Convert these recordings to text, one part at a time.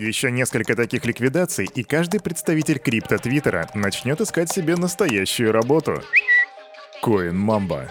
Еще несколько таких ликвидаций, и каждый представитель крипто Твиттера начнет искать себе настоящую работу. CoinMamba.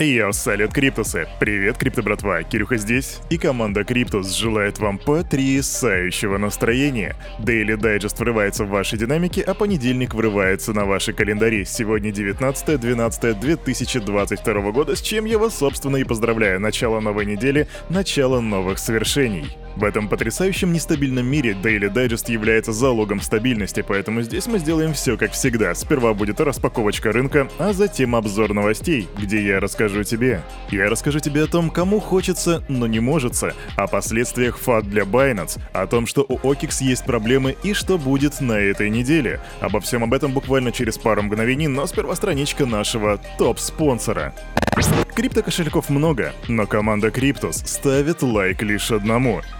Йоу, салют, Криптусы! Привет, Крипто братва, Кирюха здесь, и команда Криптус желает вам потрясающего настроения. Daily Digest врывается в ваши динамики, а понедельник врывается на ваши календари. Сегодня 19-12-2022 года, с чем я вас, собственно, и поздравляю. Начало новой недели, начало новых свершений. В этом потрясающем нестабильном мире Daily Digest является залогом стабильности, поэтому здесь мы сделаем все как всегда. Сперва будет распаковочка рынка, а затем обзор новостей, где я расскажу тебе. Я расскажу тебе о том, кому хочется, но не можется, о последствиях FAT для Binance, о том, что у OKX есть проблемы и что будет на этой неделе. Обо всем об этом буквально через пару мгновений, но сперва страничка нашего топ-спонсора. Крипто-кошельков много, но команда Cryptos ставит лайк лишь одному —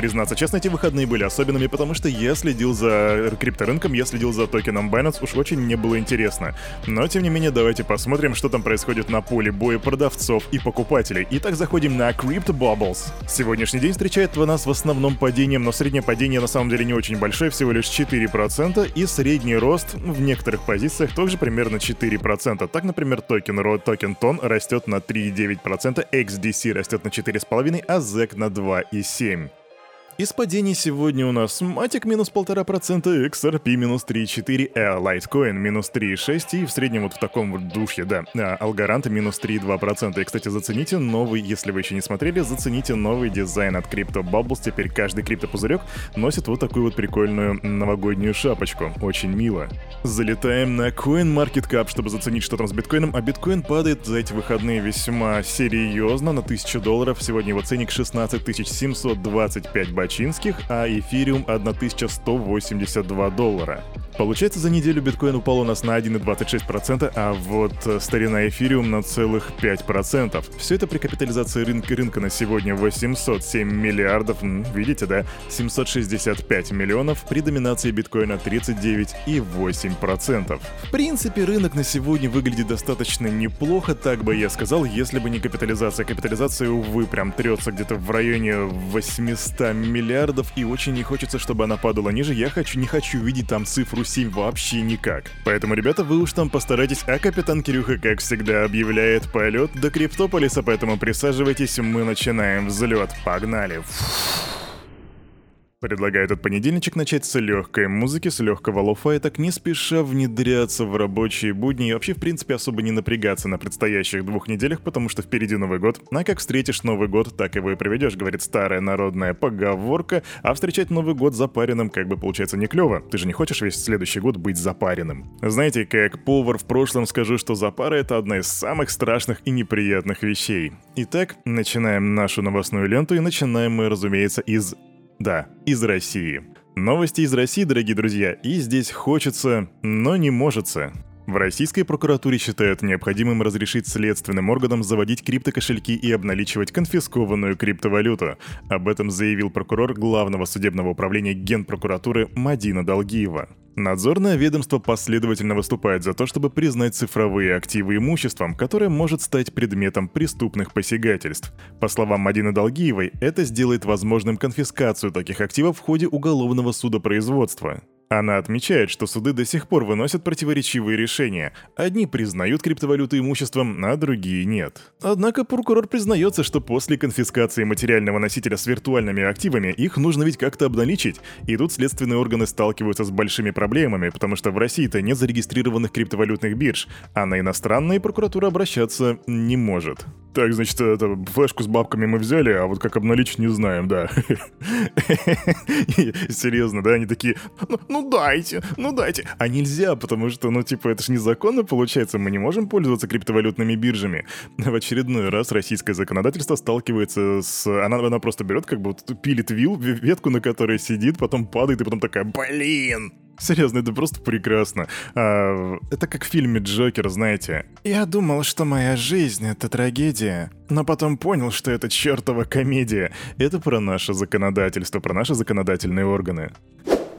Признаться честно, эти выходные были особенными, потому что я следил за крипторынком, я следил за токеном Binance, уж очень мне было интересно. Но, тем не менее, давайте посмотрим, что там происходит на поле боя продавцов и покупателей. Итак, заходим на Crypto Bubbles. Сегодняшний день встречает нас в основном падением, но среднее падение на самом деле не очень большое, всего лишь 4%, и средний рост в некоторых позициях тоже примерно 4%. Так, например, токен ROD, токен TON растет на 3,9%, XDC растет на 4,5%, а ZEC на 2,7%. Из падений сегодня у нас Matic минус 1,5%, XRP минус 3,4%, э, Litecoin минус 3,6% и в среднем вот в таком вот духе, да, Algorand минус 3,2%. И, кстати, зацените новый, если вы еще не смотрели, зацените новый дизайн от Crypto Bubbles. Теперь каждый криптопузырек носит вот такую вот прикольную новогоднюю шапочку. Очень мило. Залетаем на CoinMarketCap, чтобы заценить, что там с биткоином, а биткоин падает за эти выходные весьма серьезно на 1000 долларов. Сегодня его ценник 16 725 бачей чинских, а эфириум 1182 доллара. Получается, за неделю биткоин упал у нас на 1,26%, а вот э, старина эфириум на целых 5%. Все это при капитализации рынка, рынка на сегодня 807 миллиардов, видите, да? 765 миллионов при доминации биткоина 39,8%. В принципе, рынок на сегодня выглядит достаточно неплохо, так бы я сказал, если бы не капитализация. Капитализация, увы, прям трется где-то в районе 800 миллиардов, и очень не хочется, чтобы она падала ниже. Я хочу, не хочу видеть там цифру 7 вообще никак. Поэтому, ребята, вы уж там постарайтесь, а капитан Кирюха, как всегда, объявляет полет до Криптополиса, поэтому присаживайтесь, мы начинаем взлет. Погнали! Фу. Предлагаю этот понедельничек начать с легкой музыки, с легкого лофа и так не спеша внедряться в рабочие будни и вообще, в принципе, особо не напрягаться на предстоящих двух неделях, потому что впереди Новый год. А как встретишь Новый год, так его и проведешь, говорит старая народная поговорка, а встречать Новый год запаренным как бы получается не клево. Ты же не хочешь весь следующий год быть запаренным. Знаете, как повар в прошлом скажу, что запара это одна из самых страшных и неприятных вещей. Итак, начинаем нашу новостную ленту и начинаем мы, разумеется, из да, из России. Новости из России, дорогие друзья, и здесь хочется, но не можется. В российской прокуратуре считают необходимым разрешить следственным органам заводить криптокошельки и обналичивать конфискованную криптовалюту. Об этом заявил прокурор Главного судебного управления Генпрокуратуры Мадина Долгиева. Надзорное ведомство последовательно выступает за то, чтобы признать цифровые активы имуществом, которое может стать предметом преступных посягательств. По словам Мадины Долгиевой, это сделает возможным конфискацию таких активов в ходе уголовного судопроизводства. Она отмечает, что суды до сих пор выносят противоречивые решения. Одни признают криптовалюты имуществом, а другие нет. Однако прокурор признается, что после конфискации материального носителя с виртуальными активами их нужно ведь как-то обналичить. И тут следственные органы сталкиваются с большими проблемами, потому что в России-то нет зарегистрированных криптовалютных бирж, а на иностранные прокуратура обращаться не может. Так, значит, это, флешку с бабками мы взяли, а вот как обналичить не знаем, да. Серьезно, да, они такие, ну, ну дайте, ну дайте. А нельзя, потому что, ну типа, это же незаконно получается, мы не можем пользоваться криптовалютными биржами. В очередной раз российское законодательство сталкивается с... Она, она просто берет, как бы, пилит вил, ветку, на которой сидит, потом падает, и потом такая, блин, Серьезно, это просто прекрасно. А, это как в фильме Джокер, знаете. Я думал, что моя жизнь — это трагедия, но потом понял, что это чертова комедия. Это про наше законодательство, про наши законодательные органы.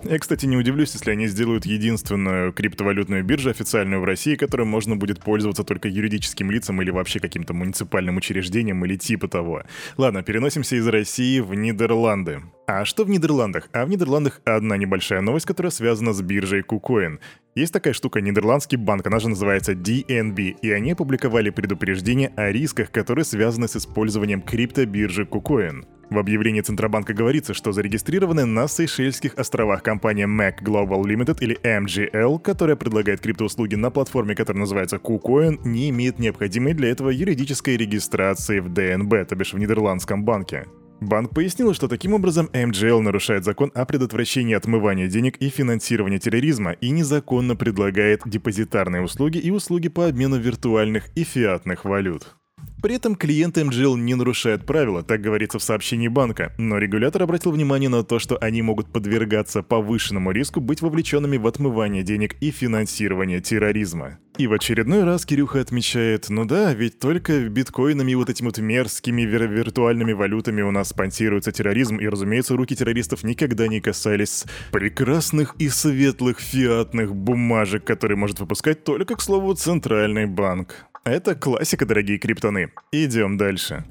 Я, кстати, не удивлюсь, если они сделают единственную криптовалютную биржу официальную в России, которой можно будет пользоваться только юридическим лицам или вообще каким-то муниципальным учреждением или типа того. Ладно, переносимся из России в Нидерланды. А что в Нидерландах? А в Нидерландах одна небольшая новость, которая связана с биржей KuCoin. Есть такая штука, нидерландский банк, она же называется DNB, и они опубликовали предупреждение о рисках, которые связаны с использованием криптобиржи KuCoin. В объявлении Центробанка говорится, что зарегистрированы на Сейшельских островах компания Mac Global Limited или MGL, которая предлагает криптоуслуги на платформе, которая называется KuCoin, не имеет необходимой для этого юридической регистрации в ДНБ, то бишь в Нидерландском банке. Банк пояснил, что таким образом MGL нарушает закон о предотвращении отмывания денег и финансирования терроризма и незаконно предлагает депозитарные услуги и услуги по обмену виртуальных и фиатных валют. При этом клиенты MGL не нарушают правила, так говорится в сообщении банка, но регулятор обратил внимание на то, что они могут подвергаться повышенному риску быть вовлеченными в отмывание денег и финансирование терроризма. И в очередной раз Кирюха отмечает, ну да, ведь только биткоинами и вот этими вот мерзкими вир виртуальными валютами у нас спонсируется терроризм, и, разумеется, руки террористов никогда не касались прекрасных и светлых фиатных бумажек, которые может выпускать только, к слову, Центральный банк. Это классика, дорогие криптоны. Идем дальше.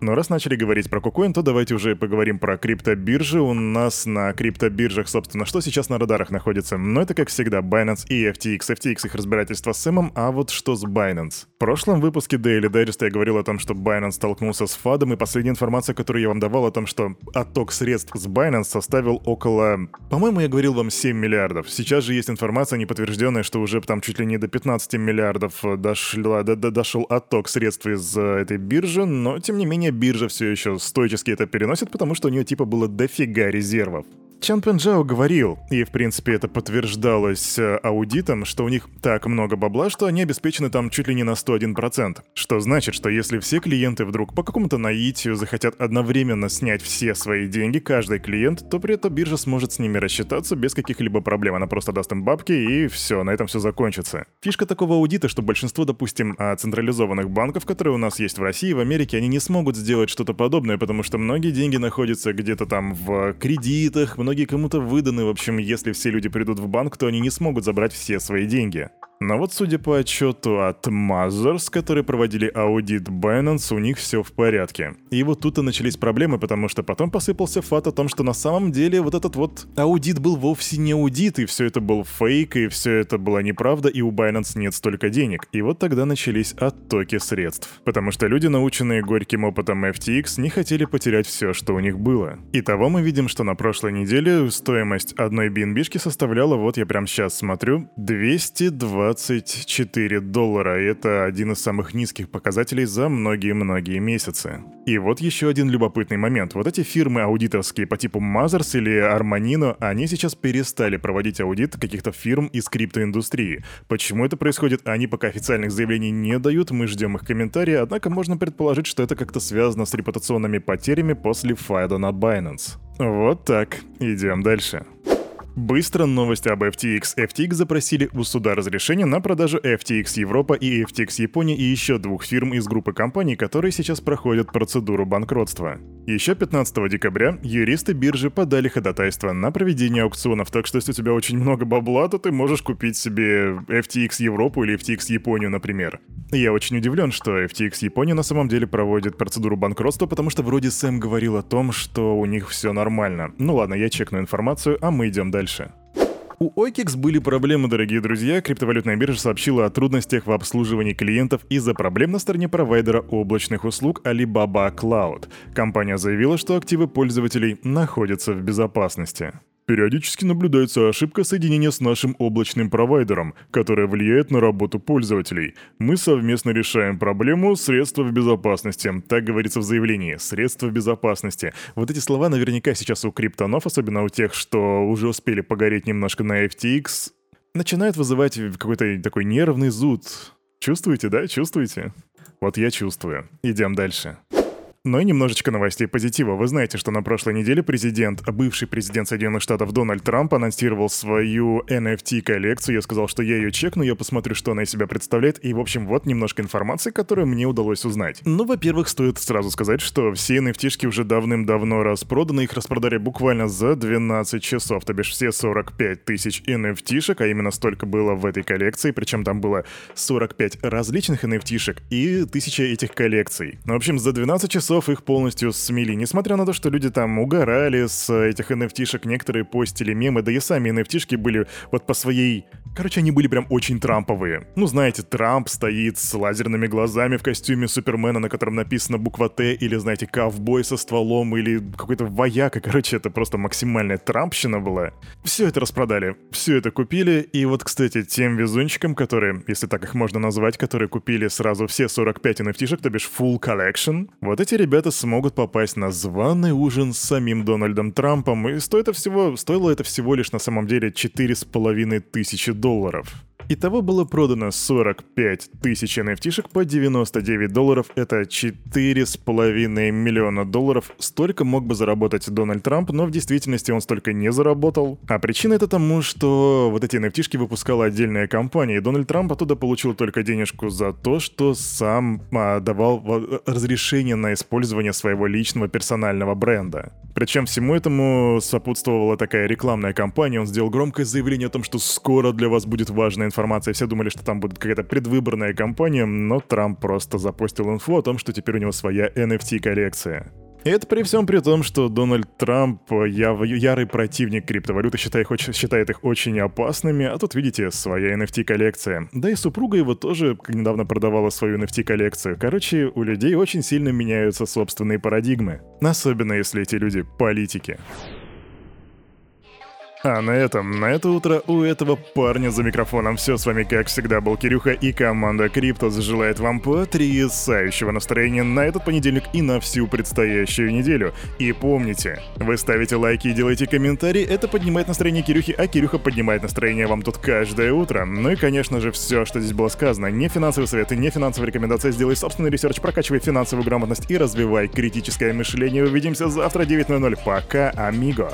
Но раз начали говорить про кукоин, то давайте уже поговорим про криптобиржи. У нас на криптобиржах, собственно, что сейчас на радарах находится? Ну, это, как всегда, Binance и FTX. FTX их разбирательство с Сэмом, а вот что с Binance? В прошлом выпуске Daily Digest я говорил о том, что Binance столкнулся с фадом, и последняя информация, которую я вам давал о том, что отток средств с Binance составил около... По-моему, я говорил вам 7 миллиардов. Сейчас же есть информация неподтвержденная, что уже там чуть ли не до 15 миллиардов дошла, до, до, дошел отток средств из э, этой биржи, но, тем не менее, менее, биржа все еще стойчески это переносит, потому что у нее типа было дофига резервов. Чан Пенджао говорил, и в принципе это подтверждалось э, аудитом, что у них так много бабла, что они обеспечены там чуть ли не на 101%. Что значит, что если все клиенты вдруг по какому-то наитию захотят одновременно снять все свои деньги, каждый клиент, то при этом биржа сможет с ними рассчитаться без каких-либо проблем. Она просто даст им бабки и все, на этом все закончится. Фишка такого аудита, что большинство, допустим, а, централизованных банков, которые у нас есть в России и в Америке, они не смогут сделать что-то подобное, потому что многие деньги находятся где-то там в кредитах, многие кому-то выданы, в общем, если все люди придут в банк, то они не смогут забрать все свои деньги. Но вот судя по отчету от Mothers, которые проводили аудит Binance, у них все в порядке. И вот тут и начались проблемы, потому что потом посыпался факт о том, что на самом деле вот этот вот аудит был вовсе не аудит, и все это был фейк, и все это была неправда, и у Binance нет столько денег. И вот тогда начались оттоки средств. Потому что люди, наученные горьким опытом FTX, не хотели потерять все, что у них было. Итого мы видим, что на прошлой неделе стоимость одной BNB составляла, вот я прям сейчас смотрю, 220 24 доллара. Это один из самых низких показателей за многие-многие месяцы. И вот еще один любопытный момент. Вот эти фирмы аудиторские по типу Mazars или Armanino, они сейчас перестали проводить аудит каких-то фирм из криптоиндустрии. Почему это происходит, они пока официальных заявлений не дают, мы ждем их комментарии, однако можно предположить, что это как-то связано с репутационными потерями после файда на Binance. Вот так. Идем дальше. Быстро новость об FTX. FTX запросили у суда разрешение на продажу FTX Европа и FTX Япония и еще двух фирм из группы компаний, которые сейчас проходят процедуру банкротства. Еще 15 декабря юристы биржи подали ходатайство на проведение аукционов, так что если у тебя очень много бабла, то ты можешь купить себе FTX Европу или FTX Японию, например. Я очень удивлен, что FTX Япония на самом деле проводит процедуру банкротства, потому что вроде Сэм говорил о том, что у них все нормально. Ну ладно, я чекну информацию, а мы идем дальше дальше. У OKEX были проблемы, дорогие друзья. Криптовалютная биржа сообщила о трудностях в обслуживании клиентов из-за проблем на стороне провайдера облачных услуг Alibaba Cloud. Компания заявила, что активы пользователей находятся в безопасности. Периодически наблюдается ошибка соединения с нашим облачным провайдером, которая влияет на работу пользователей. Мы совместно решаем проблему средства в безопасности. Так говорится в заявлении. Средства в безопасности. Вот эти слова наверняка сейчас у криптонов, особенно у тех, что уже успели погореть немножко на FTX, начинают вызывать какой-то такой нервный зуд. Чувствуете, да? Чувствуете? Вот я чувствую. Идем дальше. Но и немножечко новостей позитива. Вы знаете, что на прошлой неделе президент, бывший президент Соединенных Штатов Дональд Трамп анонсировал свою NFT-коллекцию. Я сказал, что я ее чекну, я посмотрю, что она из себя представляет. И, в общем, вот немножко информации, которую мне удалось узнать. Ну, во-первых, стоит сразу сказать, что все NFT-шки уже давным-давно распроданы. Их распродали буквально за 12 часов, то бишь все 45 тысяч NFT-шек, а именно столько было в этой коллекции. Причем там было 45 различных NFT-шек и тысяча этих коллекций. Ну, в общем, за 12 часов их полностью смели. Несмотря на то, что люди там угорали с этих NFT-шек, некоторые постили мемы, да и сами NFT-шки были вот по своей... Короче, они были прям очень трамповые. Ну, знаете, Трамп стоит с лазерными глазами в костюме Супермена, на котором написано буква Т, или, знаете, ковбой со стволом, или какой-то вояка. Короче, это просто максимальная трампщина была. Все это распродали, все это купили, и вот, кстати, тем везунчикам, которые, если так их можно назвать, которые купили сразу все 45 NFT-шек, то бишь full collection, вот эти ребята смогут попасть на званый ужин с самим Дональдом Трампом, и стоит это всего, стоило это всего лишь на самом деле 4,5 тысячи долларов. Итого было продано 45 тысяч NFT-шек по 99 долларов. Это 4,5 миллиона долларов. Столько мог бы заработать Дональд Трамп, но в действительности он столько не заработал. А причина это тому, что вот эти NFT-шки выпускала отдельная компания, и Дональд Трамп оттуда получил только денежку за то, что сам а, давал разрешение на использование своего личного персонального бренда. Причем всему этому сопутствовала такая рекламная кампания. Он сделал громкое заявление о том, что скоро для вас будет важная информация. Все думали, что там будет какая-то предвыборная кампания, но Трамп просто запустил инфу о том, что теперь у него своя NFT-коллекция. И это при всем при том, что Дональд Трамп яв, ярый противник криптовалюты, считает, считает их очень опасными, а тут, видите, своя NFT-коллекция. Да и супруга его тоже недавно продавала свою NFT-коллекцию. Короче, у людей очень сильно меняются собственные парадигмы. Особенно если эти люди политики. А на этом, на это утро у этого парня за микрофоном все. С вами, как всегда, был Кирюха и команда Криптос желает вам потрясающего настроения на этот понедельник и на всю предстоящую неделю. И помните, вы ставите лайки и делаете комментарии, это поднимает настроение Кирюхи, а Кирюха поднимает настроение вам тут каждое утро. Ну и, конечно же, все, что здесь было сказано, не финансовые советы, не финансовые рекомендации, сделай собственный research, прокачивай финансовую грамотность и развивай критическое мышление. Увидимся завтра 9.00. Пока, амиго.